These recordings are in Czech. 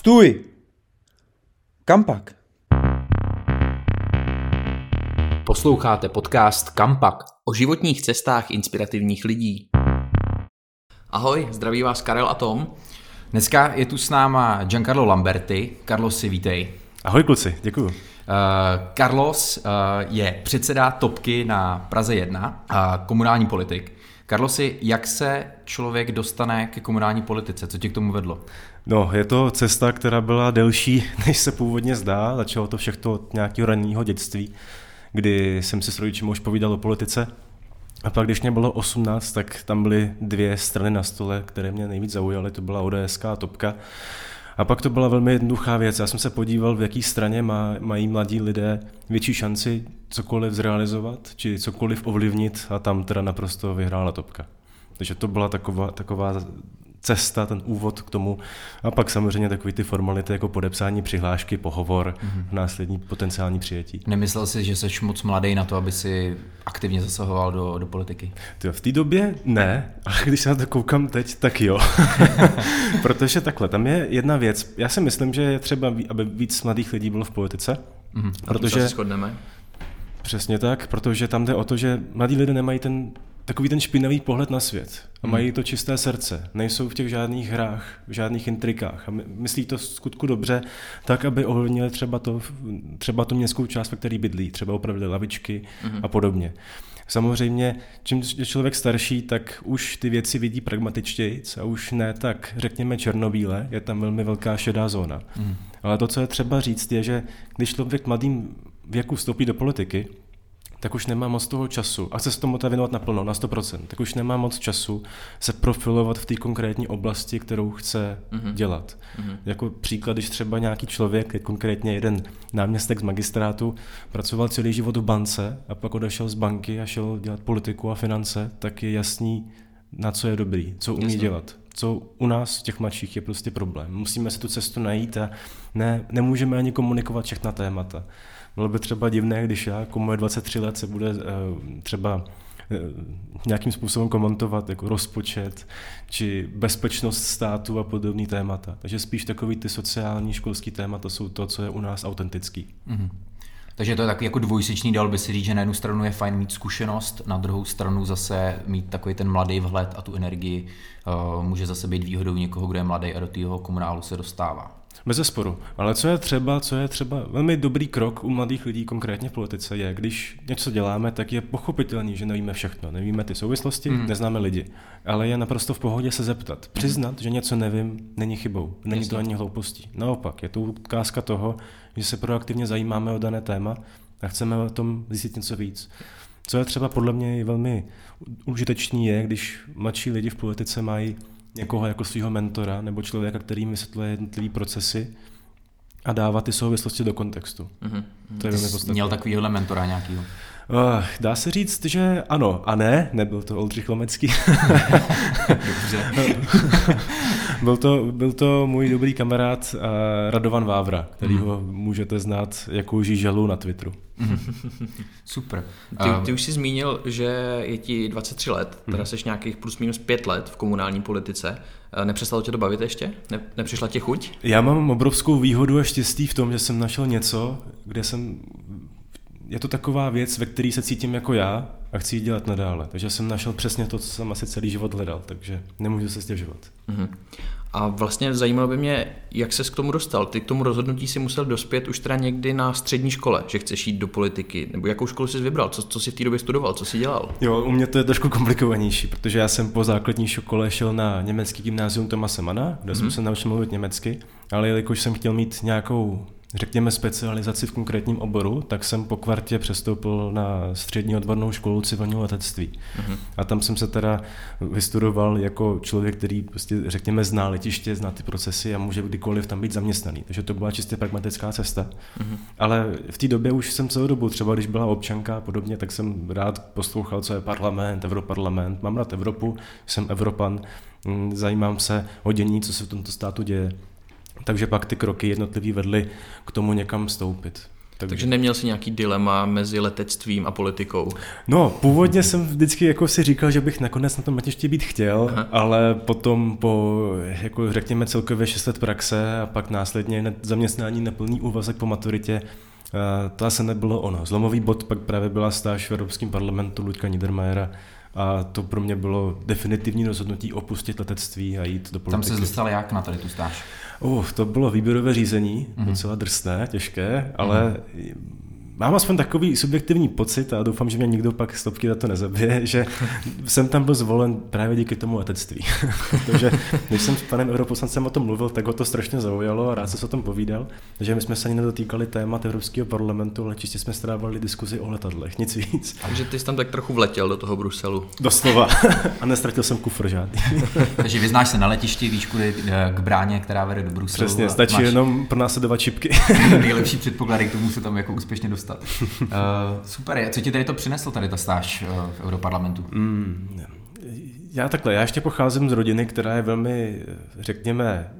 Stůj! Kam pak? Posloucháte podcast Kampak o životních cestách inspirativních lidí. Ahoj, zdraví vás Karel a Tom. Dneska je tu s náma Giancarlo Lamberti. Carlos, si vítej. Ahoj kluci, děkuju. Uh, Carlos uh, je předseda Topky na Praze 1, uh, komunální politik. Carlosi, jak se člověk dostane ke komunální politice? Co tě k tomu vedlo? No, je to cesta, která byla delší, než se původně zdá. Začalo to všechno od nějakého ranního dětství, kdy jsem si s rodičem už povídal o politice. A pak, když mě bylo 18, tak tam byly dvě strany na stole, které mě nejvíc zaujaly. To byla ODS a Topka. A pak to byla velmi jednoduchá věc. Já jsem se podíval, v jaké straně má, mají mladí lidé větší šanci cokoliv zrealizovat, či cokoliv ovlivnit a tam teda naprosto vyhrála topka. Takže to byla taková, taková cesta, ten úvod k tomu. A pak samozřejmě takový ty formality jako podepsání přihlášky, pohovor, mm-hmm. následní potenciální přijetí. Nemyslel jsi, že jsi moc mladý na to, aby si aktivně zasahoval do, do politiky? Tyjo, v té době ne, ale když se na to koukám teď, tak jo. Protože takhle, tam je jedna věc. Já si myslím, že je třeba, aby víc mladých lidí bylo v politice. Mm-hmm. Protože... se shodneme. Přesně tak, protože tam jde o to, že mladí lidé nemají ten takový ten špinavý pohled na svět. A mají hmm. to čisté srdce. Nejsou v těch žádných hrách, v žádných intrikách. A myslí to skutku dobře, tak, aby ovlivnili třeba, to, třeba tu městskou část, ve které bydlí. Třeba opravili lavičky hmm. a podobně. Samozřejmě, čím je člověk starší, tak už ty věci vidí pragmatičtěji a už ne tak, řekněme, černobíle, je tam velmi velká šedá zóna. Mm. Ale to, co je třeba říct, je, že když člověk mladým věku vstoupí do politiky, tak už nemá moc toho času a chce se tomu věnovat naplno, na 100%, tak už nemá moc času se profilovat v té konkrétní oblasti, kterou chce mm-hmm. dělat. Mm-hmm. Jako příklad, když třeba nějaký člověk, konkrétně jeden náměstek z magistrátu, pracoval celý život v bance a pak odešel z banky a šel dělat politiku a finance, tak je jasný, na co je dobrý, co umí Jasně. dělat. Co u nás, těch mladších, je prostě problém. Musíme si tu cestu najít a ne, nemůžeme ani komunikovat všechna témata. Bylo by třeba divné, když já, komu je 23 let, se bude eh, třeba eh, nějakým způsobem komentovat jako rozpočet či bezpečnost státu a podobný témata. Takže spíš takový ty sociální školský témata jsou to, co je u nás autentický. Mm-hmm. Takže to je takový jako dvojsečný, dal by si říct, že na jednu stranu je fajn mít zkušenost, na druhou stranu zase mít takový ten mladý vhled a tu energii uh, může zase být výhodou někoho, kdo je mladý a do toho komunálu se dostává. Bez sporu. Ale co je třeba, co je třeba velmi dobrý krok u mladých lidí, konkrétně v politice, je, když něco děláme, tak je pochopitelný, že nevíme všechno. Nevíme ty souvislosti, mm. neznáme lidi. Ale je naprosto v pohodě se zeptat. Přiznat, mm. že něco nevím, není chybou. Není Jasně. to ani hloupostí. Naopak, je to ukázka toho, že se proaktivně zajímáme o dané téma a chceme o tom zjistit něco víc. Co je třeba podle mě velmi užitečný je, když mladší lidi v politice mají někoho jako svého mentora nebo člověka, který vysvětluje jednotlivé procesy a dává ty souvislosti do kontextu. Mm-hmm. To je velmi podstatné. Měl takovýhle mentora nějakýho? Uh, dá se říct, že ano a ne, nebyl to Oldřich Lomecký. Dobře. byl, to, byl to můj dobrý kamarád uh, Radovan Vávra, který mm. ho můžete znát jako žíželu na Twitteru. Super. Ty, ty už jsi zmínil, že je ti 23 let, teda mhm. jsi nějakých plus minus 5 let v komunální politice. Nepřestalo tě to bavit ještě? Ne, nepřišla tě chuť? Já mám obrovskou výhodu a štěstí v tom, že jsem našel něco, kde jsem je to taková věc, ve které se cítím jako já a chci ji dělat nadále. Takže jsem našel přesně to, co jsem asi celý život hledal, takže nemůžu se stěžovat. Mm-hmm. A vlastně zajímalo by mě, jak ses k tomu dostal. Ty k tomu rozhodnutí si musel dospět už teda někdy na střední škole, že chceš jít do politiky. Nebo jakou školu jsi vybral? Co, co jsi v té době studoval? Co jsi dělal? Jo, u mě to je trošku komplikovanější, protože já jsem po základní škole šel na německý gymnázium Tomase Mana, kde mm-hmm. jsem se naučil mluvit německy, ale jelikož jsem chtěl mít nějakou řekněme, specializaci v konkrétním oboru, tak jsem po kvartě přestoupil na střední odbornou školu civilního letectví. Uh-huh. A tam jsem se teda vystudoval jako člověk, který prostě, řekněme, zná letiště, zná ty procesy a může kdykoliv tam být zaměstnaný. Takže to byla čistě pragmatická cesta. Uh-huh. Ale v té době už jsem celou dobu, třeba když byla občanka a podobně, tak jsem rád poslouchal, co je parlament, europarlament. Mám rád Evropu, jsem Evropan, mm, zajímám se o dění, co se v tomto státu děje. Takže pak ty kroky jednotlivý vedly k tomu někam stoupit. Takže neměl jsi nějaký dilema mezi letectvím a politikou? No, původně jsem vždycky jako si říkal, že bych nakonec na tom letišti být chtěl, Aha. ale potom po, jako řekněme, celkově 6 let praxe a pak následně zaměstnání na plný úvazek po maturitě, to asi nebylo ono. Zlomový bod pak právě byla stáž v Evropském parlamentu Luďka Niedermayera, a to pro mě bylo definitivní rozhodnutí opustit letectví a jít do politiky. Tam se dostal jak na tady tu stáž? Uh, to bylo výběrové řízení, mm-hmm. docela drsné, těžké, ale mm-hmm mám aspoň takový subjektivní pocit a doufám, že mě nikdo pak stopky za to nezabije, že jsem tam byl zvolen právě díky tomu letectví. Protože když jsem s panem europoslancem o tom mluvil, tak ho to strašně zaujalo a rád se o tom povídal, že my jsme se ani nedotýkali témat Evropského parlamentu, ale čistě jsme strávali diskuzi o letadlech, nic víc. Takže ty jsi tam tak trochu vletěl do toho Bruselu. Doslova. a nestratil jsem kufr žádný. Takže vyznáš se na letišti, víš kudy eh, k bráně, která vede do Bruselu. Přesně, stačí máš... jenom pronásledovat čipky. nejlepší předpoklady k tomu se tam jako úspěšně dostat dostat. Uh, super, co ti tady to přineslo, tady ta stáž uh, v Europarlamentu? Mm, já takhle, já ještě pocházím z rodiny, která je velmi, řekněme,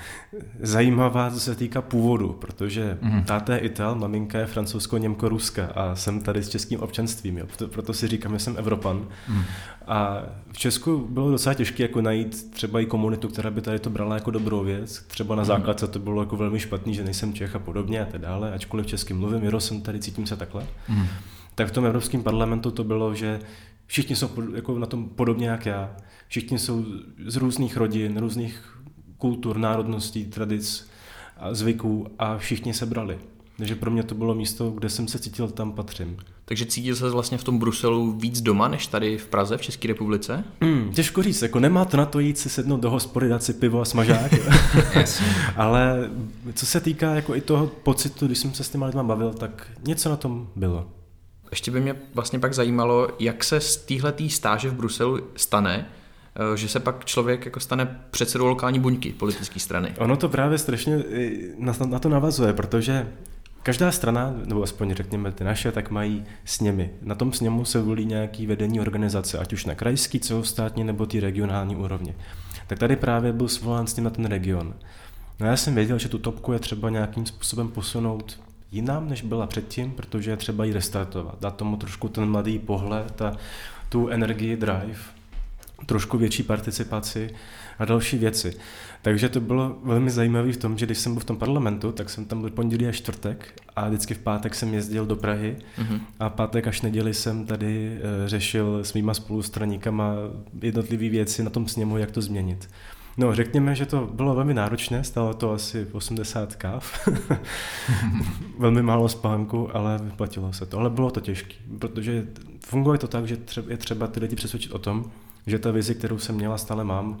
zajímavá, co se týká původu, protože mm. táta je Ital, maminka je francouzsko-němko-ruska a jsem tady s českým občanstvím, jo. Proto, proto si říkám, že jsem Evropan. Mm. A v Česku bylo docela těžké jako najít třeba i komunitu, která by tady to brala jako dobrou věc. Třeba na mhm. základce to bylo jako velmi špatný, že nejsem Čech a podobně a tak dále, ačkoliv česky mluvím, Jiro jsem tady, cítím se takhle. Mm. Tak v tom Evropském parlamentu to bylo, že všichni jsou jako na tom podobně jak já. Všichni jsou z různých rodin, různých kultur, národností, tradic zvyků a všichni se brali. Takže pro mě to bylo místo, kde jsem se cítil, tam patřím. Takže cítil se vlastně v tom Bruselu víc doma, než tady v Praze, v České republice? Mm, těžko říct, jako nemá to na to jít si sednout do hospody, dát si pivo a smažák. Ale co se týká jako i toho pocitu, když jsem se s těma lidma bavil, tak něco na tom bylo. Ještě by mě vlastně pak zajímalo, jak se z téhletý stáže v Bruselu stane, že se pak člověk jako stane předsedou lokální buňky politické strany. Ono to právě strašně eh, na, to navazuje, protože Každá strana, nebo aspoň řekněme ty naše, tak mají sněmy. Na tom sněmu se volí nějaký vedení organizace, ať už na krajský, celostátní nebo ty regionální úrovni. Tak tady právě byl svolán s ním na ten region. No já jsem věděl, že tu topku je třeba nějakým způsobem posunout jinam, než byla předtím, protože je třeba ji restartovat, dát tomu trošku ten mladý pohled a tu energii drive trošku větší participaci a další věci. Takže to bylo velmi zajímavé v tom, že když jsem byl v tom parlamentu, tak jsem tam byl pondělí a čtvrtek a vždycky v pátek jsem jezdil do Prahy mm-hmm. a pátek až neděli jsem tady e, řešil s mýma spolustraníkama jednotlivé věci na tom sněmu, jak to změnit. No, řekněme, že to bylo velmi náročné, stalo to asi 80 káv, velmi málo spánku, ale vyplatilo se to. Ale bylo to těžké, protože funguje to tak, že je třeba ty lidi přesvědčit o tom, že ta vize, kterou jsem měla, stále mám,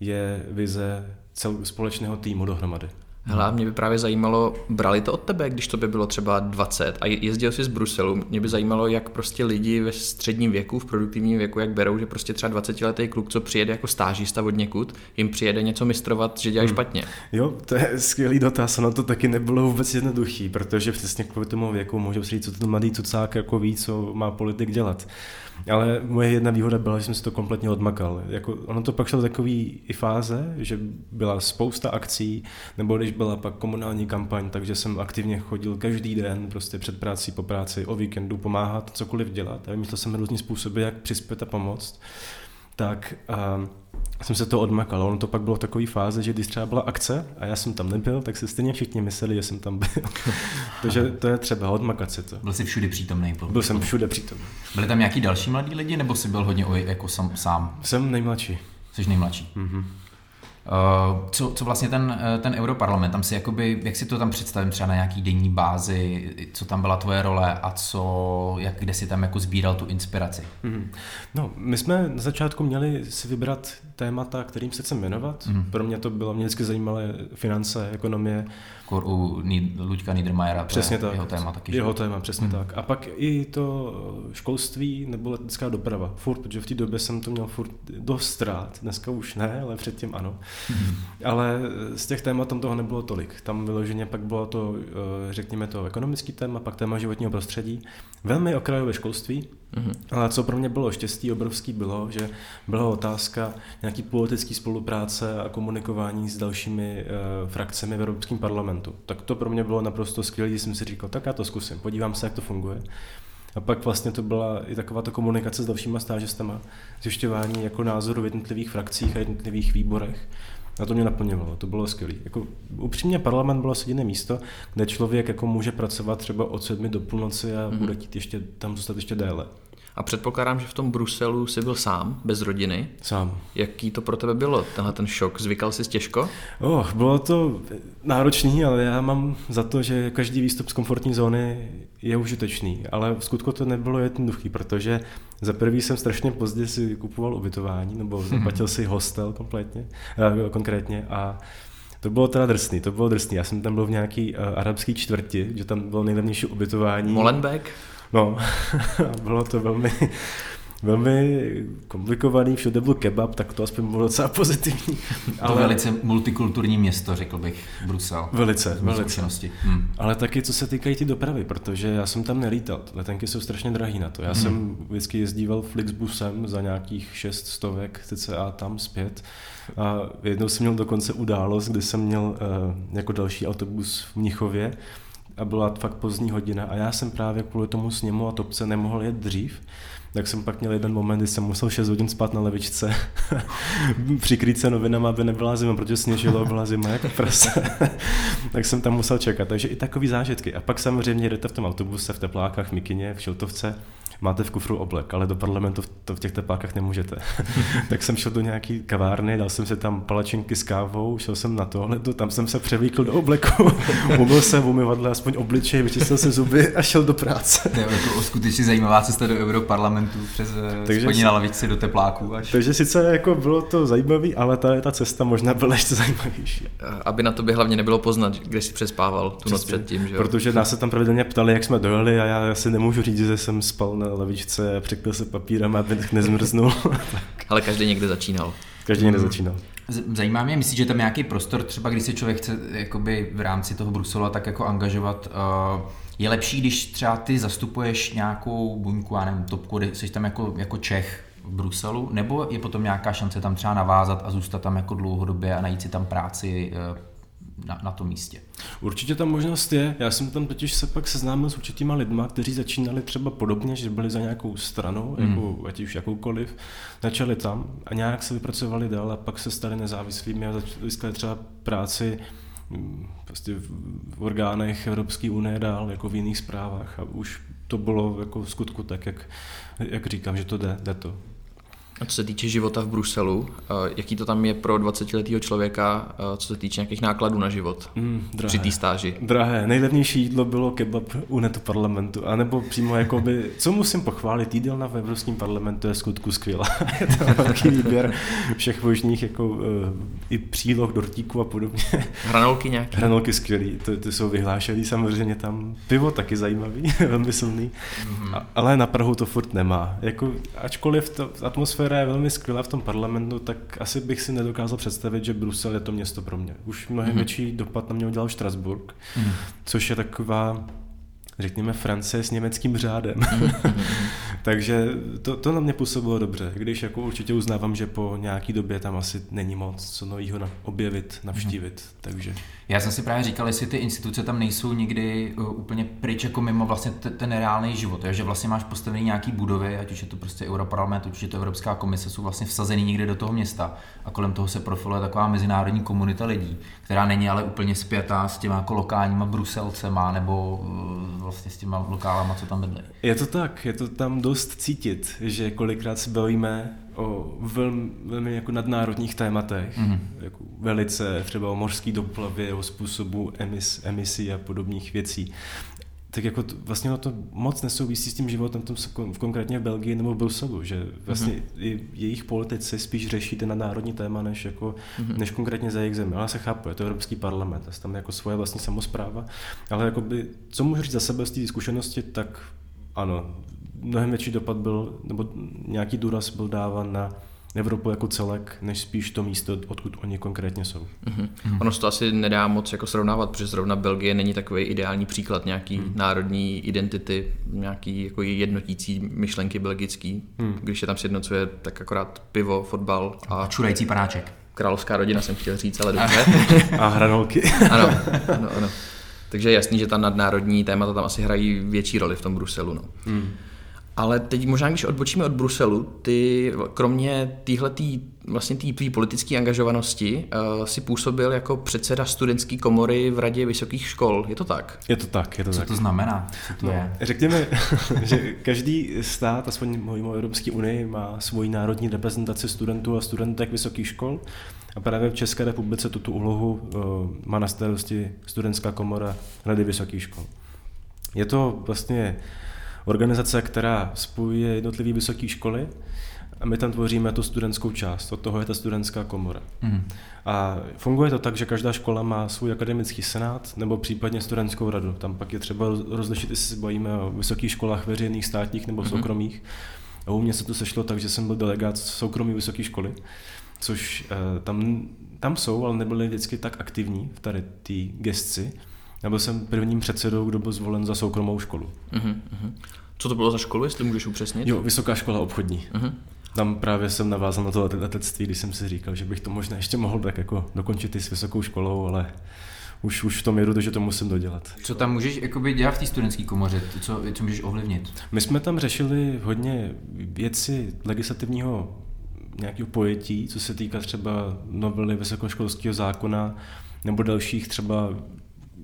je vize cel, společného týmu dohromady. Hele, mě by právě zajímalo, brali to od tebe, když to by bylo třeba 20 a jezdil jsi z Bruselu, mě by zajímalo, jak prostě lidi ve středním věku, v produktivním věku, jak berou, že prostě třeba 20-letý kluk, co přijede jako stážista od někud, jim přijede něco mistrovat, že dělají hmm. špatně. Jo, to je skvělý dotaz, ono to taky nebylo vůbec jednoduchý, protože přesně kvůli tomu věku můžu si říct, co ten mladý cucák jako ví, co má politik dělat. Ale moje jedna výhoda byla, že jsem si to kompletně odmakal. Jako, ono to pak šlo takový i fáze, že byla spousta akcí, nebo když byla pak komunální kampaň, takže jsem aktivně chodil každý den, prostě před práci, po práci, o víkendu pomáhat, cokoliv dělat. A vymyslel jsem různý způsoby, jak přispět a pomoct. Tak a jsem se to odmakal. Ono to pak bylo v takové fáze, že když třeba byla akce a já jsem tam nebyl, tak se stejně všichni mysleli, že jsem tam byl. Takže to je třeba odmakat se to. Byl jsi všude přítomný? Byl jsem všude přítomný. Byli tam nějaký další mladí lidi, nebo jsi byl hodně jako sam, sám? Jsem nejmladší. Jsi nejmladší. Mm-hmm. Eh, co, co vlastně ten, eh, ten europarlament, tam si jakoby, jak si to tam představím třeba na nějaký denní bázi, co tam byla tvoje role a co, jak, kde si tam jako sbíral tu inspiraci? Mm. No, my jsme na začátku měli si vybrat témata, kterým se chceme věnovat. Mm. Pro mě to bylo, mě vždycky zajímaly finance, ekonomie, Kor u Luďka Niedermayera, přesně tak. jeho téma taky. Jeho téma, přesně hmm. tak. A pak i to školství nebo letecká doprava. Furt, protože v té době jsem to měl furt dost rád. Dneska už ne, ale předtím ano. Hmm. Ale z těch témat tam toho nebylo tolik. Tam vyloženě pak bylo to, eh, řekněme to, ekonomický téma, pak téma životního prostředí. Velmi okrajové školství, Mm-hmm. Ale co pro mě bylo štěstí obrovský bylo, že byla otázka nějaký politické spolupráce a komunikování s dalšími uh, frakcemi v Evropském parlamentu. Tak to pro mě bylo naprosto skvělé, když jsem si říkal, tak já to zkusím, podívám se, jak to funguje. A pak vlastně to byla i taková ta komunikace s dalšíma stážistama, zjišťování jako názoru v jednotlivých frakcích a jednotlivých výborech. A to mě naplňovalo, to bylo skvělé. Jako, upřímně parlament bylo asi jediné místo, kde člověk jako může pracovat třeba od sedmi do půlnoci a mm-hmm. bude chtít ještě tam zůstat ještě déle. A předpokládám, že v tom Bruselu jsi byl sám, bez rodiny. Sám. Jaký to pro tebe bylo, tenhle ten šok? Zvykal jsi těžko? Oh, bylo to náročný, ale já mám za to, že každý výstup z komfortní zóny je užitečný. Ale v skutku to nebylo jednoduchý, protože za prvý jsem strašně pozdě si kupoval ubytování, nebo zaplatil si hostel kompletně, eh, konkrétně a to bylo teda drsný, to bylo drsný. Já jsem tam byl v nějaký uh, arabský čtvrti, že tam bylo nejlevnější ubytování. Molenbeek? No, bylo to velmi, velmi komplikovaný, všude byl kebab, tak to aspoň bylo docela pozitivní. Ale... To velice multikulturní město, řekl bych, Brusel. Velice, velice. Hmm. Ale taky co se týkají ty dopravy, protože já jsem tam nelítal, letenky jsou strašně drahý na to. Já hmm. jsem vždycky jezdíval Flixbusem za nějakých šest stovek cca tam zpět. A jednou jsem měl dokonce událost, kdy jsem měl uh, jako další autobus v Mnichově a byla fakt pozdní hodina a já jsem právě kvůli tomu sněmu a topce nemohl jet dřív, tak jsem pak měl jeden moment, kdy jsem musel 6 hodin spát na levičce, přikrýt se novinama, aby nebyla zima, protože sněžilo, byla zima jako prase. tak jsem tam musel čekat, takže i takový zážitky. A pak samozřejmě jdete v tom autobuse, v teplákách, v Mikině, v Šiltovce, máte v kufru oblek, ale do parlamentu to v těch teplákách nemůžete. tak jsem šel do nějaký kavárny, dal jsem si tam palačinky s kávou, šel jsem na tohle, tam jsem se převlíkl do obleku, umyl jsem v umyvadle aspoň obličej, vyčistil se zuby a šel do práce. To je jako skutečně zajímavá cesta do Europarlamentu přes eh, takže spodní na lavici do tepláků. Až. Takže sice jako bylo to zajímavé, ale ta, ta cesta možná byla ještě zajímavější. Aby na by hlavně nebylo poznat, kde jsi přespával tu Přesně, noc předtím. Že? Protože nás se tam pravidelně ptali, jak jsme dojeli a já si nemůžu říct, že jsem spal na lavičce a překryl se papírem, aby nezmrznul. Ale každý někde začínal. Každý někde začínal. Zajímá mě, myslíš, že tam nějaký prostor, třeba když se člověk chce jakoby v rámci toho Bruselu tak jako angažovat, uh, je lepší, když třeba ty zastupuješ nějakou buňku, já nevím, topku, jsi tam jako, jako Čech v Bruselu, nebo je potom nějaká šance tam třeba navázat a zůstat tam jako dlouhodobě a najít si tam práci uh, na, na tom místě. Určitě ta možnost je. Já jsem tam totiž se pak seznámil s určitýma lidma, kteří začínali třeba podobně, že byli za nějakou stranou, mm. jako, ať už jakoukoliv, začali tam a nějak se vypracovali dál a pak se stali nezávislými a začali třeba práci mm, prostě v orgánech Evropské unie dál, jako v jiných zprávách a už to bylo jako v skutku tak, jak, jak říkám, že to jde, jde to. A co se týče života v Bruselu, eh, jaký to tam je pro 20-letého člověka, eh, co se týče nějakých nákladů na život mm, drahé, při té stáži? Drahé. Nejlevnější jídlo bylo kebab u netu parlamentu, anebo přímo jakoby, co musím pochválit, jídelna v Evropském parlamentu je skutku skvělá. je to velký výběr všech možných jako, uh, i příloh, dortíků a podobně. Hranolky nějaké? Hranolky skvělý, to, ty jsou vyhlášený samozřejmě tam. Pivo taky zajímavý, velmi silný, mm-hmm. a, ale na Prahu to furt nemá. Jako, ačkoliv to atmosféra atmosféra je velmi skvělá v tom parlamentu, tak asi bych si nedokázal představit, že Brusel je to město pro mě. Už mnohem mm-hmm. větší dopad na mě udělal Štrasburg, mm-hmm. což je taková řekněme, Francie s německým řádem. Mm-hmm. Takže to, to na mě působilo dobře, když jako určitě uznávám, že po nějaký době tam asi není moc co nového na, objevit, navštívit. Mm-hmm. Takže. Já jsem si právě říkal, jestli ty instituce tam nejsou nikdy uh, úplně pryč jako mimo vlastně t- ten reálný život, že vlastně máš postavený nějaký budovy, ať už je to prostě Europarlament, ať už je to Evropská komise, jsou vlastně vsazený někde do toho města a kolem toho se profiluje taková mezinárodní komunita lidí, která není ale úplně spjatá s těma jako lokálníma Bruselcema nebo uh, vlastně s těma lokálama, co tam bydlí. Je to tak, je to tam dost cítit, že kolikrát se bavíme o velmi, velmi jako nadnárodních tématech, mm-hmm. jako velice třeba o mořský doplavě, o způsobu emis, emisí a podobných věcí tak jako to, vlastně to moc nesouvisí s tím životem tom, konkrétně v Belgii nebo v Bruselu, že vlastně mm-hmm. jejich politici spíš řeší ten národní téma, než, jako, mm-hmm. než konkrétně za jejich zemi. Ale se chápu, je to Evropský parlament, je tam jako svoje vlastní samozpráva, ale jakoby, co můžu říct za sebe z té zkušenosti, tak ano, mnohem větší dopad byl, nebo nějaký důraz byl dáván na Evropu jako celek, než spíš to místo, odkud oni konkrétně jsou. Mm-hmm. Ono se to asi nedá moc jako srovnávat, protože zrovna Belgie není takový ideální příklad nějaký mm. národní identity, nějaký jako jednotící myšlenky belgický. Mm. Když je tam sjednocuje, tak akorát pivo, fotbal a... Čurající panáček. Královská rodina jsem chtěl říct, ale dobře. a hranolky. ano, ano, ano. Takže je jasný, že ta nadnárodní témata tam asi hrají větší roli v tom Bruselu. No. Mm. Ale teď možná, když odbočíme od Bruselu, ty kromě téhletý, vlastně té politické angažovanosti uh, si působil jako předseda studentské komory v radě vysokých škol. Je to tak? Je to tak, je to Co tak. to znamená? Co to no, je? Řekněme, že každý stát, aspoň mimo Evropské unii, má svoji národní reprezentaci studentů a studentek vysokých škol. A právě v České republice tuto úlohu uh, má na starosti studentská komora Rady vysokých škol. Je to vlastně organizace, která spojuje jednotlivé vysoké školy a my tam tvoříme tu studentskou část, od toho je ta studentská komora. Mm. A funguje to tak, že každá škola má svůj akademický senát nebo případně studentskou radu. Tam pak je třeba rozlišit, jestli se bavíme o vysokých školách veřejných, státních nebo mm. soukromých. A u mě se to sešlo tak, že jsem byl delegát soukromí vysoké školy, což uh, tam, tam jsou, ale nebyli vždycky tak aktivní v tady té gestci. Já byl jsem prvním předsedou, kdo byl zvolen za soukromou školu. Uh-huh, uh-huh. Co to bylo za školu, jestli můžeš upřesnit? Jo, Vysoká škola obchodní. Uh-huh. Tam právě jsem navázal na to letectví, když jsem si říkal, že bych to možná ještě mohl tak jako dokončit i s vysokou školou, ale už, už v tom jedu, že to musím dodělat. Co tam můžeš jakoby dělat v té studentské komoře? Co, co můžeš ovlivnit? My jsme tam řešili hodně věci legislativního nějakého pojetí, co se týká třeba novely vysokoškolského zákona nebo dalších třeba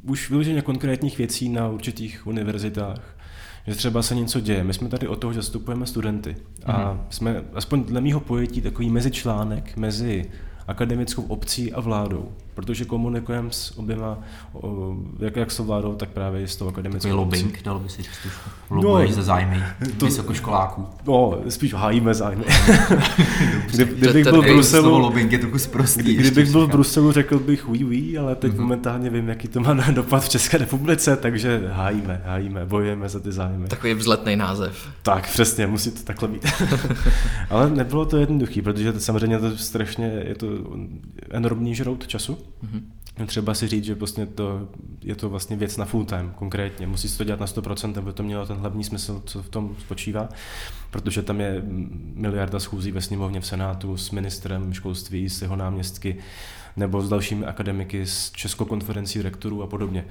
už vyloženě konkrétních věcí na určitých univerzitách, že třeba se něco děje. My jsme tady o toho, že zastupujeme studenty a mm-hmm. jsme, aspoň dle mého pojetí, takový mezičlánek mezi akademickou obcí a vládou, protože komunikujeme s oběma, jak, jak s vládou, tak právě s tou akademickou Takový lobbying, dalo by si říct Lobuješ no, za zájmy to, vysokoškoláků. No, spíš hájíme zájmy. Kdy, kdybych byl v Bruselu, lobbying je trochu zprostý. Kdy, kdybych byl v Bruselu, řekl bych oui, oui, ale teď mm-hmm. momentálně vím, jaký to má dopad v České republice, takže hájíme, hájíme, bojujeme za ty zájmy. Takový vzletný název. Tak, přesně, musí to takhle být. ale nebylo to jednoduché, protože to, samozřejmě to strašně, je to enormní žrout času. Mm-hmm. Třeba si říct, že vlastně to, je to vlastně věc na full time konkrétně. Musí se to dělat na 100%, aby to mělo ten hlavní smysl, co v tom spočívá, protože tam je miliarda schůzí ve sněmovně v Senátu s ministrem školství, s jeho náměstky, nebo s dalšími akademiky, s Českou konferencí rektorů a podobně.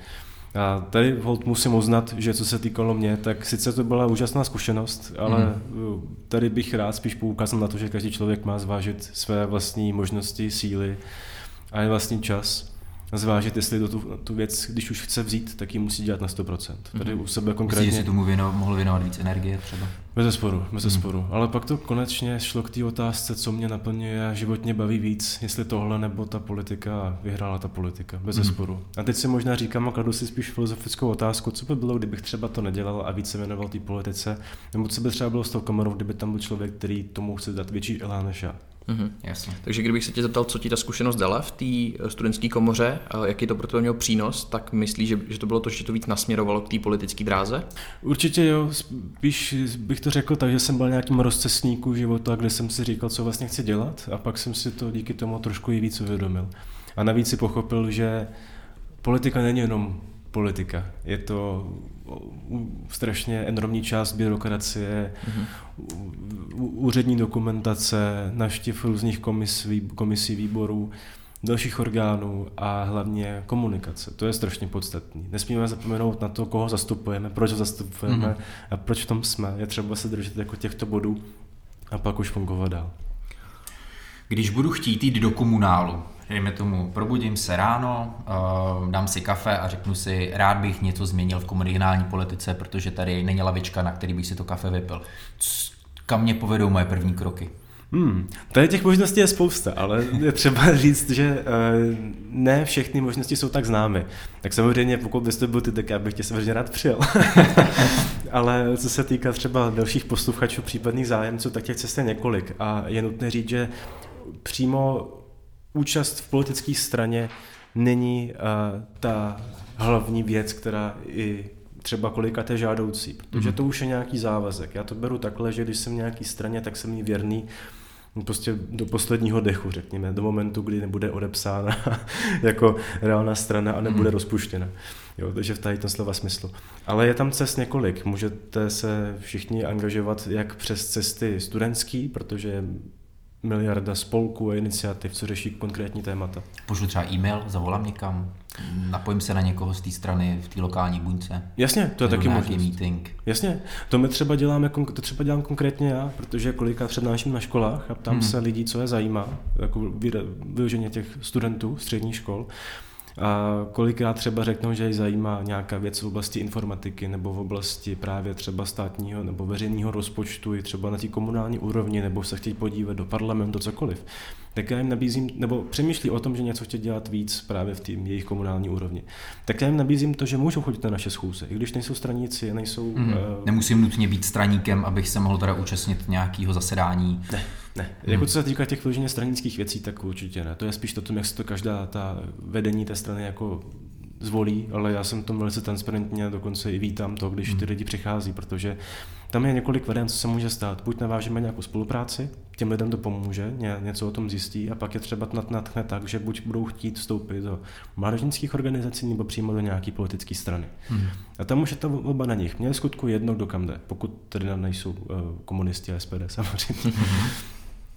A tady hold musím uznat, že co se týkalo mě, tak sice to byla úžasná zkušenost, ale mm. tady bych rád spíš poukázal na to, že každý člověk má zvážit své vlastní možnosti, síly a je vlastní čas zvážit, jestli to tu, tu věc, když už chce vzít, tak ji musí dělat na 100%. Tady u sebe konkrétně... Myslíš, že tomu věno, mohl věnovat víc energie třeba? Bez sporu, bez hmm. sporu. Ale pak to konečně šlo k té otázce, co mě naplňuje a životně baví víc, jestli tohle nebo ta politika a vyhrála ta politika. Bez hmm. sporu. A teď si možná říkám a kladu si spíš filozofickou otázku, co by bylo, kdybych třeba to nedělal a více věnoval té politice, nebo co by třeba bylo s tou kamerou, kdyby tam byl člověk, který tomu chce dát větší elán než já. Mm-hmm. Jasně. Takže kdybych se tě zeptal, co ti ta zkušenost dala v té eh, studentské komoře, jaký to pro to měl přínos, tak myslíš, že, že to bylo to, že to víc nasměrovalo k té politické dráze? Určitě jo, spíš bych to řekl tak, že jsem byl nějakým rozcestníku života, kde jsem si říkal, co vlastně chci dělat a pak jsem si to díky tomu trošku i víc uvědomil. A navíc si pochopil, že politika není jenom politika. Je to strašně enormní část byrokracie, mm-hmm. úřední dokumentace, naštěv různých komisí, komisí výborů, dalších orgánů a hlavně komunikace. To je strašně podstatný. Nesmíme zapomenout na to, koho zastupujeme, proč ho zastupujeme mm-hmm. a proč v tom jsme. Je třeba se držet jako těchto bodů a pak už fungovat dál. Když budu chtít jít do komunálu, dejme tomu, probudím se ráno, uh, dám si kafe a řeknu si, rád bych něco změnil v komunální politice, protože tady není lavička, na který bych si to kafe vypil. Kam mě povedou moje první kroky? Hmm, tady těch možností je spousta, ale je třeba říct, že uh, ne všechny možnosti jsou tak známy. Tak samozřejmě, pokud byste byl ty, tak já bych tě samozřejmě rád přijel. ale co se týká třeba dalších posluchačů, případných zájemců, tak těch cest je několik. A je nutné říct, že přímo účast v politické straně není uh, ta hlavní věc, která i třeba kolikat je žádoucí, protože mm. to už je nějaký závazek. Já to beru takhle, že když jsem v nějaký straně, tak jsem jí věrný prostě do posledního dechu, řekněme, do momentu, kdy nebude odepsána jako reálná strana a nebude hmm. rozpuštěna. Jo, takže v tady ten slova smyslu. Ale je tam cest několik. Můžete se všichni angažovat jak přes cesty studentský, protože miliarda spolků a iniciativ, co řeší konkrétní témata. Pošlu třeba e-mail, zavolám někam, napojím se na někoho z té strany v té lokální buňce. Jasně, to je taky možnost. meeting. Jasně, to my třeba děláme, to třeba dělám konkrétně já, protože kolikrát přednáším na školách a ptám hmm. se lidí, co je zajímá, jako vyloženě těch studentů středních škol. A kolikrát třeba řeknou, že je zajímá nějaká věc v oblasti informatiky nebo v oblasti právě třeba státního nebo veřejného rozpočtu i třeba na té komunální úrovni nebo se chtějí podívat do parlamentu, cokoliv tak já jim nabízím, nebo přemýšlí o tom, že něco chtějí dělat víc právě v tím jejich komunální úrovni. Tak já jim nabízím to, že můžou chodit na naše schůze, i když nejsou straníci, nejsou... Mm. Uh... Nemusím nutně být straníkem, abych se mohl teda účastnit nějakého zasedání. Ne, ne. Hmm. Jako co se týká těch vyloženě stranických věcí, tak určitě ne. To je spíš to, tom, jak se to každá ta vedení té strany jako zvolí, ale já jsem tom velice transparentně a dokonce i vítám to, když ty hmm. lidi přichází, protože tam je několik variant, co se může stát. Buď navážeme nějakou spolupráci, těm lidem to pomůže, ně, něco o tom zjistí a pak je třeba natchne tak, že buď budou chtít vstoupit do mládežnických organizací nebo přímo do nějaké politické strany. Hmm. A tam už je to oba na nich. Je skutku jedno, kdo kam jde, pokud tedy nejsou uh, komunisti a SPD samozřejmě.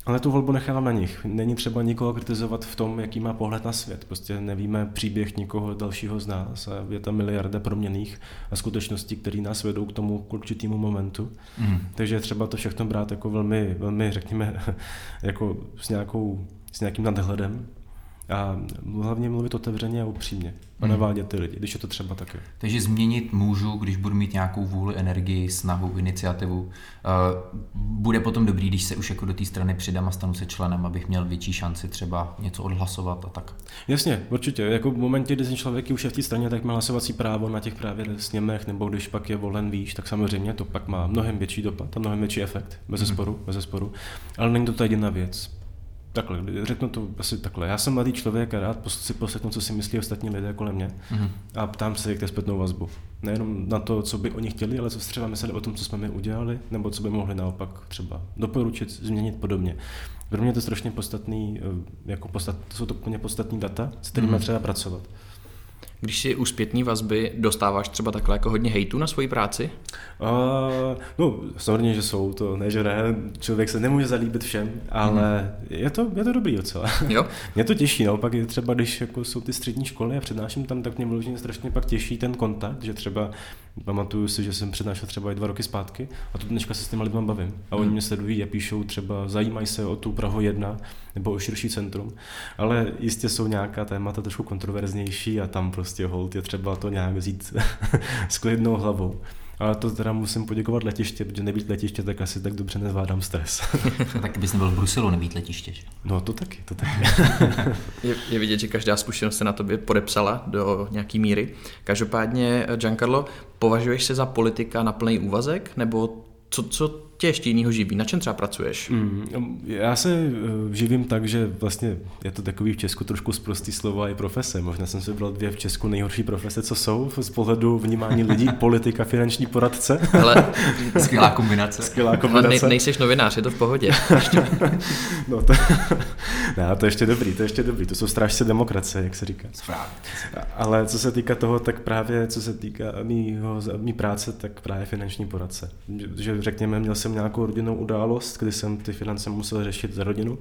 Ale tu volbu nechávám na nich. Není třeba nikoho kritizovat v tom, jaký má pohled na svět. Prostě nevíme příběh nikoho dalšího z nás a je tam miliarda proměných a skutečností, které nás vedou k tomu k určitému momentu. Mm. Takže třeba to všechno brát jako velmi, velmi řekněme, jako s, nějakou, s nějakým nadhledem a hlavně mluvit otevřeně a upřímně a hmm. navádět ty lidi, když je to třeba taky. Takže změnit můžu, když budu mít nějakou vůli, energii, snahu, iniciativu. Uh, bude potom dobrý, když se už jako do té strany přidám a stanu se členem, abych měl větší šanci třeba něco odhlasovat a tak. Jasně, určitě. Jako v momentě, kdy ten člověk už je v té straně, tak má hlasovací právo na těch právě sněmech, nebo když pak je volen výš, tak samozřejmě to pak má mnohem větší dopad a mnohem větší efekt, bez sporu, bez sporu. Ale není to ta jediná věc takhle, řeknu to asi takhle. Já jsem mladý člověk a rád si poslechnu, co si myslí ostatní lidé kolem mě mm-hmm. a ptám se jich zpětnou vazbu. Nejenom na to, co by oni chtěli, ale co si třeba mysleli o tom, co jsme my udělali, nebo co by mohli naopak třeba doporučit, změnit podobně. Pro mě je to strašně podstatný, eh, jako podstat, to jsou to úplně podstatní data, s kterými mm-hmm. třeba pracovat. Když si u zpětní vazby dostáváš třeba takhle jako hodně hejtu na svoji práci? Uh, no, samozřejmě, že jsou to, ne, že ne, člověk se nemůže zalíbit všem, ale mm. je, to, je to dobrý docela. Jo? mě to těší, naopak je třeba, když jako jsou ty střední školy a přednáším tam, tak mě vložně strašně pak těší ten kontakt, že třeba pamatuju si, že jsem přednášel třeba i dva roky zpátky a tu dneška se s těmi lidmi bavím. A oni mm. mě sledují a píšou třeba, zajímají se o tu Prahu 1 nebo o širší centrum, ale jistě jsou nějaká témata trošku kontroverznější a tam prostě hold je třeba to nějak vzít s klidnou hlavou. Ale to teda musím poděkovat letiště, protože nebýt letiště, tak asi tak dobře nezvládám stres. tak bys nebyl v Bruselu, nebýt letiště. Že? No to taky, to taky. je, je vidět, že každá zkušenost se na tobě podepsala do nějaký míry. Každopádně, Giancarlo, považuješ se za politika na plný úvazek, nebo co, co tě ještě jinýho živí? Na čem třeba pracuješ? Mm, já se uh, živím tak, že vlastně je to takový v Česku trošku zprostý slova i profese. Možná jsem si vybral dvě v Česku nejhorší profese, co jsou z pohledu vnímání lidí, politika, finanční poradce. Ale skvělá kombinace. Skvělá kombinace. Ale nejseš novinář, je to v pohodě. no to, ne, to je ještě dobrý, to je ještě dobrý. To jsou strážce demokracie, jak se říká. Správně. Ale co se týká toho, tak právě co se týká mýho, mý práce, tak právě finanční poradce. Že řekněme, měl jsem nějakou rodinnou událost, kdy jsem ty finance musel řešit za rodinu.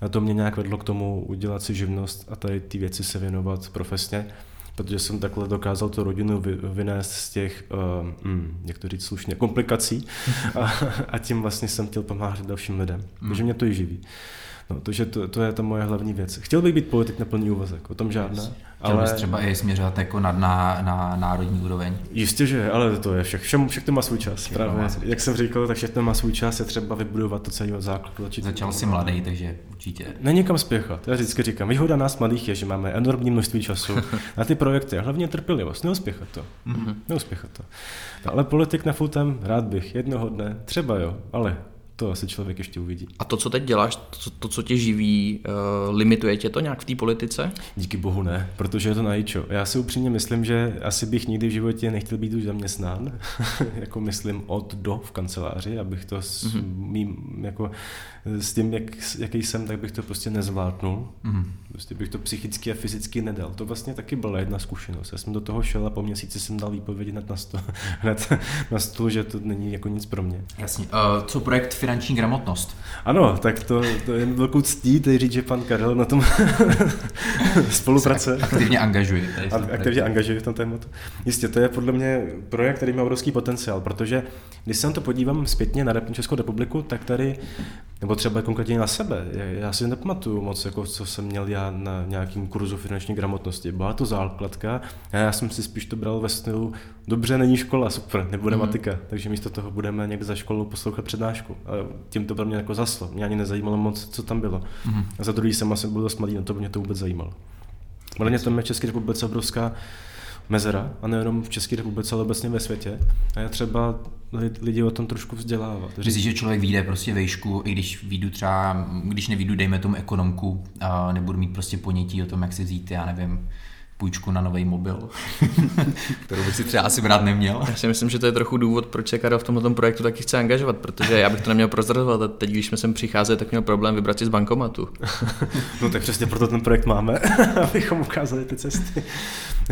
A to mě nějak vedlo k tomu udělat si živnost a tady ty věci se věnovat profesně, protože jsem takhle dokázal tu rodinu vynést z těch, uh, mm, jak to říct slušně, komplikací a, a tím vlastně jsem chtěl pomáhat dalším lidem, mm. takže mě to i živí. No, takže to, to je ta moje hlavní věc. Chtěl bych být politik na plný úvazek, o tom žádná. Chtěl ale... bys třeba i směřovat jako na, na, na národní úroveň? Jistě, že, ale to je však, všem, to má svůj čas. Právě, má svůj jak jsem říkal, tak všechno má svůj čas, je třeba vybudovat to celý od základu. Začít Začal jsi mladý, takže určitě. Není kam spěchat. Já vždycky říkám, výhoda nás mladých je, že máme enormní množství času na ty projekty a hlavně trpělivost. Neuspěchat to. Mm-hmm. Neuspěchat to. No, ale politik na futem rád bych jednoho dne, třeba jo, ale to asi člověk ještě uvidí. A to, co teď děláš, to, to co tě živí, uh, limituje tě to nějak v té politice? Díky bohu ne, protože je to najíčo. Já si upřímně myslím, že asi bych nikdy v životě nechtěl být už zaměstnán, jako myslím od do v kanceláři, abych to s, mm-hmm. mým, jako, s tím, jak, jaký jsem, tak bych to prostě nezvládnul. Mm-hmm. Prostě bych to psychicky a fyzicky nedal. To vlastně taky byla jedna zkušenost. Já jsem do toho šel a po měsíci jsem dal výpovědi hned na stůl, hned na stůl že to není jako nic pro mě. Jasně. Uh, co projekt Finanční gramotnost? Ano, tak to, to je velkou ctí teď říct, že pan Karel na tom spolupracuje. Aktivně angažuje. Aktivně angažuje v tom tématu. Jistě, to je podle mě projekt, který má obrovský potenciál, protože když se na to podívám zpětně na Českou republiku, tak tady, nebo třeba konkrétně na sebe, já si nepamatuju moc, jako co jsem měl já na nějakým kurzu finanční gramotnosti. Byla to základka a já jsem si spíš to bral ve stylu, dobře, není škola, super, nebude mm. matika, takže místo toho budeme někde za školou poslouchat přednášku. A tím to pro mě jako zaslo. Mě ani nezajímalo moc, co tam bylo. Mm. A za druhý jsem asi byl dost mladý, na to mě to vůbec zajímalo. Ale mě tam je v České republice obrovská mezera, a nejenom v České republice, ale obecně ve světě. A je třeba lidi o tom trošku vzdělávat. Myslíš, že člověk vyjde prostě vejšku, i když výjdu třeba, když nevídu, dejme tomu ekonomku, a nebudu mít prostě ponětí o tom, jak si vzít, já nevím, půjčku na nový mobil, kterou bych si třeba asi brát neměl. Já si myslím, že to je trochu důvod, proč se Karel v tomto projektu taky chce angažovat, protože já bych to neměl prozrazovat a teď, když jsme sem přicházeli, tak měl problém vybrat si z bankomatu. no tak přesně proto ten projekt máme, abychom ukázali ty cesty.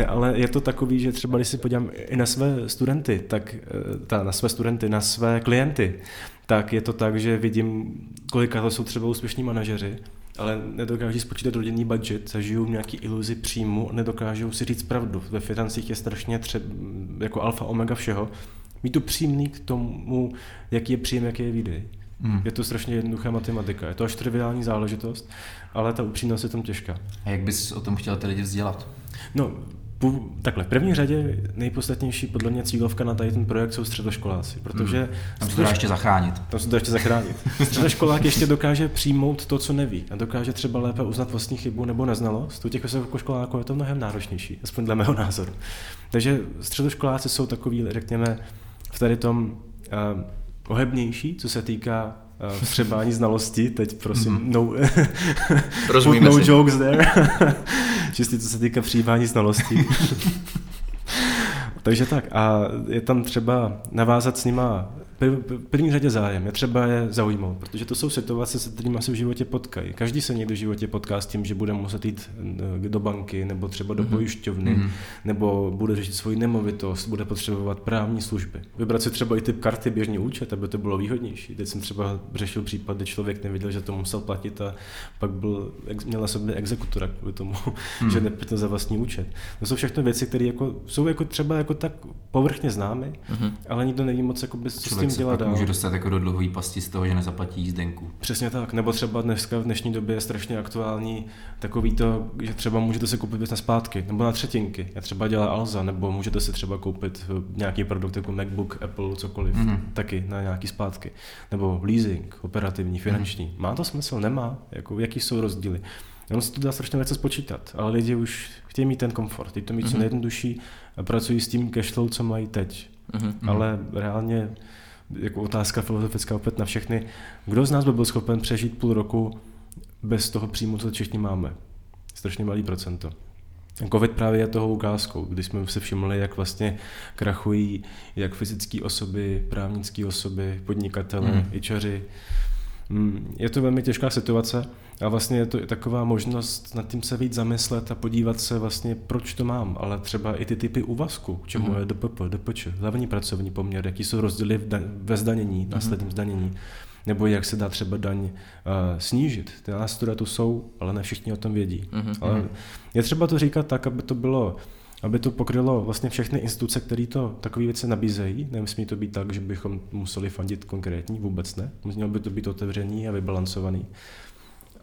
Ale je to takový, že třeba když si podívám i na své studenty, tak eh, ta, na své studenty, na své klienty, tak je to tak, že vidím, kolika to jsou třeba úspěšní manažeři, ale nedokáží spočítat rodinný budget, zažijou nějaký iluzi příjmu, nedokážou si říct pravdu. Ve financích je strašně třeba jako alfa omega všeho. Mít tu přímný k tomu, jaký je příjem, jaký je výdej. Hmm. Je to strašně jednoduchá matematika. Je to až triviální záležitost, ale ta upřímnost je tam těžká. A jak bys o tom chtěl ty lidi vzdělat? No, takhle, v první řadě nejpodstatnější podle mě cílovka na tady ten projekt jsou středoškoláci, protože... Hmm. Tam se to dá ještě zachránit. Tam se to ještě zachránit. Středoškolák ještě dokáže přijmout to, co neví a dokáže třeba lépe uznat vlastní chybu nebo neznalost. U těch vysokoškoláků je to mnohem náročnější, aspoň dle mého názoru. Takže středoškoláci jsou takový, řekněme, v tady tom uh, ohebnější, co se týká vstřebání znalosti, teď prosím, mm. no, no jokes there, čistě co se týká přijímání znalostí. Takže tak a je tam třeba navázat s nima v první řadě zájem, je třeba je zaujmout, protože to jsou situace, se kterými se v životě potkají. Každý se někdo v životě potká s tím, že bude muset jít eh, do banky, nebo třeba do mm-hmm. pojišťovny, mm-hmm. nebo bude řešit svoji nemovitost, bude potřebovat právní služby. Vybrat si třeba i typ karty běžný účet, aby to bylo výhodnější. Teď jsem třeba řešil případ, kdy člověk nevěděl, že to musel platit a pak byl, měl na sobě exekutora kvůli tomu, mm-hmm. že neplatil za vlastní účet. To jsou všechno věci, které jako, jsou jako třeba jako tak povrchně známy, mm-hmm. ale nikdo neví moc, jako by, co tím dělat dál. může dostat jako do dluhové pasti z toho, že nezaplatí jízdenku. Přesně tak, nebo třeba dneska v dnešní době je strašně aktuální takový to, že třeba můžete si koupit věc na zpátky, nebo na třetinky, já třeba dělá Alza, nebo můžete si třeba koupit nějaký produkt jako MacBook, Apple, cokoliv, mm-hmm. taky na nějaký zpátky. Nebo leasing, operativní, finanční. Mm-hmm. Má to smysl? Nemá? Jako, jaký jsou rozdíly? Ono se to dá strašně věci spočítat, ale lidi už chtějí mít ten komfort, chtějí to mít mm-hmm. co mhm. nejjednodušší a pracují s tím cashflow, co mají teď. Mm-hmm. Ale reálně jako otázka filozofická opět na všechny. Kdo z nás by byl schopen přežít půl roku bez toho příjmu, co všichni máme? Strašně malý procento. Covid právě je toho ukázkou, když jsme se všimli, jak vlastně krachují jak fyzické osoby, právnické osoby, podnikatele, mm. ičaři. Mm, je to velmi těžká situace a vlastně je to taková možnost nad tím se víc zamyslet a podívat se vlastně, proč to mám, ale třeba i ty typy úvazku, k čemu mm. je DPP, DPČ, hlavní pracovní poměr, jaký jsou rozdíly ve zdanění, mm. následním zdanění, nebo jak se dá třeba daň uh, snížit. Ty nástroje tu jsou, ale ne všichni o tom vědí. Mm. Ale je třeba to říkat tak, aby to bylo aby to pokrylo vlastně všechny instituce, které to takové věci nabízejí. Nemusí to být tak, že bychom museli fandit konkrétní, vůbec ne. Mělo by to být otevřený a vybalancovaný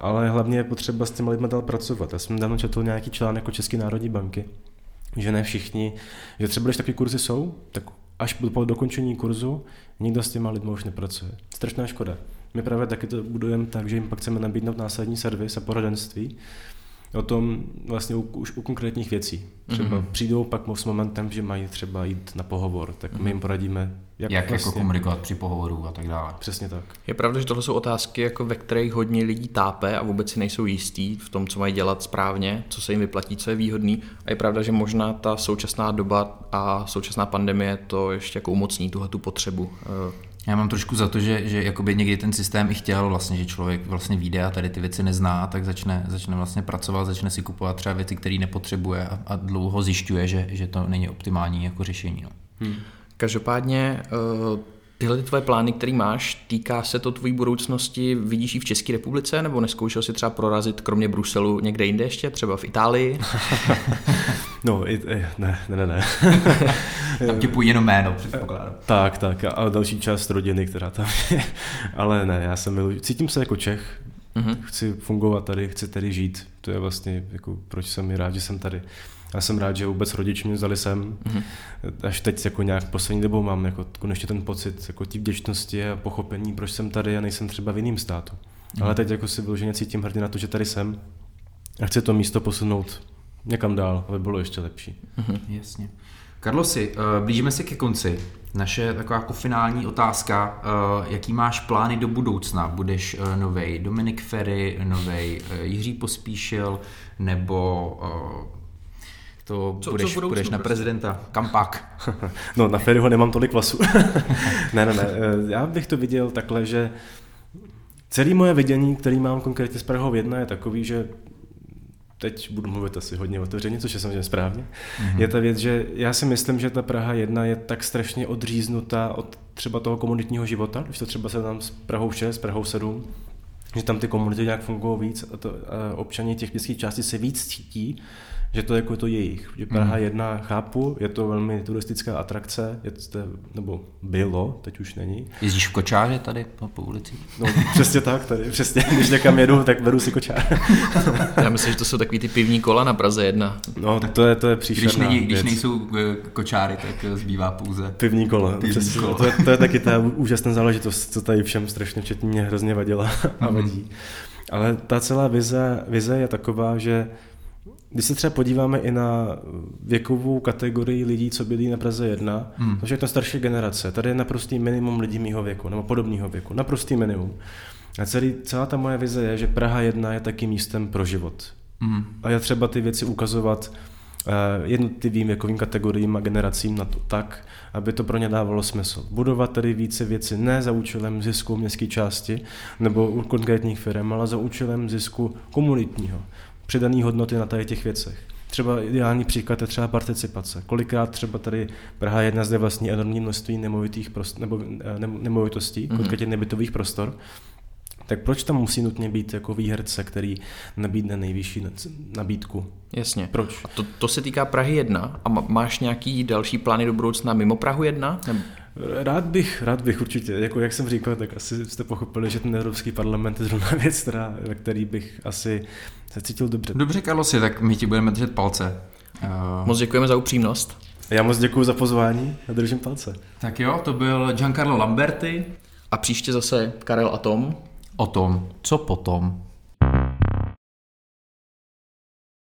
ale hlavně je potřeba s těmi lidmi dál pracovat. Já jsem dávno četl nějaký článek jako České národní banky, že ne všichni, že třeba když takové kurzy jsou, tak až po dokončení kurzu nikdo s těma lidmi už nepracuje. Strašná škoda. My právě taky to budujeme tak, že jim pak chceme nabídnout následní servis a poradenství, o tom vlastně u, už u konkrétních věcí. Třeba mm-hmm. přijdou pak s momentem, že mají třeba jít na pohovor, tak mm-hmm. my jim poradíme, jak, jak vlastně, jako komunikovat při pohovoru a tak dále. Přesně tak. Je pravda, že tohle jsou otázky, jako ve kterých hodně lidí tápe a vůbec si nejsou jistí v tom, co mají dělat správně, co se jim vyplatí, co je výhodný. A je pravda, že možná ta současná doba a současná pandemie to ještě jako umocní tuhle tu potřebu eh, já mám trošku za to, že, že jakoby někdy ten systém i chtěl vlastně, že člověk vlastně vyjde a tady ty věci nezná, tak začne, začne vlastně pracovat, začne si kupovat třeba věci, které nepotřebuje a, a dlouho zjišťuje, že, že to není optimální jako řešení. No. Hmm. Každopádně uh Tyhle ty tvoje plány, které máš, týká se to tvojí budoucnosti, vidíš ji v České republice, nebo neskoušel si třeba prorazit kromě Bruselu někde jinde ještě, třeba v Itálii? no, i, ne, ne, ne, ne. tam ti půjde jenom jméno, předpokládám. Tak, tak, a další část rodiny, která tam je. Ale ne, já se miluji, cítím se jako Čech, mm-hmm. chci fungovat tady, chci tady žít. To je vlastně, jako, proč jsem mi rád, že jsem tady. Já jsem rád, že vůbec rodiče mě vzali sem. Mm-hmm. Až teď jako nějak poslední dobou mám jako konečně ten pocit jako tí vděčnosti a pochopení, proč jsem tady a nejsem třeba v jiném státu. Mm-hmm. Ale teď jako si vyloženě cítím hrdě na to, že tady jsem a chci to místo posunout někam dál, aby bylo ještě lepší. Mm-hmm. Jasně. Karlosi, uh, blížíme se ke konci. Naše taková jako finální otázka, uh, jaký máš plány do budoucna? Budeš uh, novej Dominik Ferry, novej Jiří Pospíšil, nebo to co, budeš, co budeš na prezidenta. Kam pak? no, na Ferryho nemám tolik vlasů. ne, ne, ne. Já bych to viděl takhle, že celé moje vidění, který mám konkrétně z Prahou 1, je takový, že teď budu mluvit asi hodně otevřeně, což je samozřejmě správně, mm-hmm. je ta věc, že já si myslím, že ta Praha 1 je tak strašně odříznutá od třeba toho komunitního života, když to třeba se tam s Prahou 6, s Prahou 7, že tam ty komunity nějak fungují víc a, to, a občani těch městských částí se víc cítí, že to jako to jejich. Že Praha mm. jedna chápu, je to velmi turistická atrakce, je to, nebo bylo, teď už není. Jezdíš v kočáře tady po, po ulici? No, přesně tak, tady, přesně, když někam jedu, tak beru si kočár. Já myslím, že to jsou takový ty pivní kola na Praze jedna. No, tak to je, to je příšerná když, když nejsou eh, kočáry, tak eh, zbývá pouze pivní kola. Pivní přesně, kola. To, je, to je taky ta úžasná záležitost, co tady všem strašně včetně mě hrozně vadila a mhm. vadí. Mm. Ale ta celá vize, vize je taková, že když se třeba podíváme i na věkovou kategorii lidí, co byli na Praze 1, hmm. to je starší generace. Tady je naprostý minimum lidí mýho věku, nebo podobného věku. Naprostý minimum. A celý, celá ta moje vize je, že Praha 1 je taky místem pro život. Hmm. A já třeba ty věci ukazovat uh, jednotlivým věkovým kategoriím a generacím na to tak, aby to pro ně dávalo smysl. Budovat tady více věci ne za účelem zisku městské části nebo u konkrétních firm, ale za účelem zisku komunitního přidané hodnoty na tady těch věcech. Třeba ideální příklad je třeba participace. Kolikrát třeba tady Praha jedna zde vlastní enormní množství nemovitých prost, nebo eh, nemovitostí, mm-hmm. konkrétně nebytových prostor, tak proč tam musí nutně být jako výherce, který nabídne nejvyšší nabídku? Jasně. Proč? A to, to se týká Prahy 1. A máš nějaký další plány do budoucna mimo Prahu 1? Nebo... Rád bych, rád bych určitě. Jako jak jsem říkal, tak asi jste pochopili, že ten Evropský parlament je zrovna věc, která, ve který bych asi se cítil dobře. Dobře, Karlosi, tak my ti budeme držet palce. Uh... Moc děkujeme za upřímnost. Já moc děkuji za pozvání a držím palce. Tak jo, to byl Giancarlo Lamberti. A příště zase Karel a Tom. O tom, co potom.